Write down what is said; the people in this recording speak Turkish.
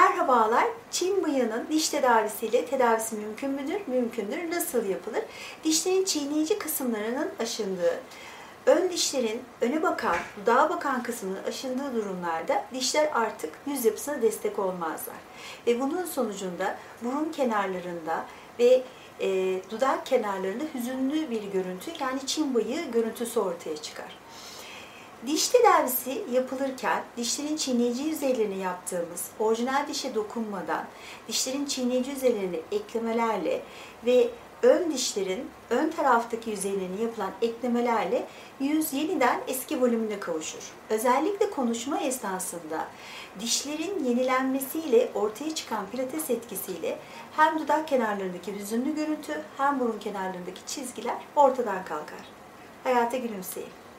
Merhabalar, Çin bıyığının diş tedavisiyle tedavisi mümkün müdür? Mümkündür. Nasıl yapılır? Dişlerin çiğneyici kısımlarının aşındığı, ön dişlerin öne bakan, dudağa bakan kısmının aşındığı durumlarda dişler artık yüz yapısına destek olmazlar. Ve bunun sonucunda burun kenarlarında ve e, dudak kenarlarında hüzünlü bir görüntü yani Çin bıyığı görüntüsü ortaya çıkar. Diş tedavisi yapılırken dişlerin çiğneyici yüzeylerini yaptığımız orijinal dişe dokunmadan dişlerin çiğneyici yüzeylerini eklemelerle ve ön dişlerin ön taraftaki yüzeylerine yapılan eklemelerle yüz yeniden eski volümüne kavuşur. Özellikle konuşma esnasında dişlerin yenilenmesiyle ortaya çıkan pilates etkisiyle hem dudak kenarlarındaki hüzünlü görüntü hem burun kenarlarındaki çizgiler ortadan kalkar. Hayata gülümseyin.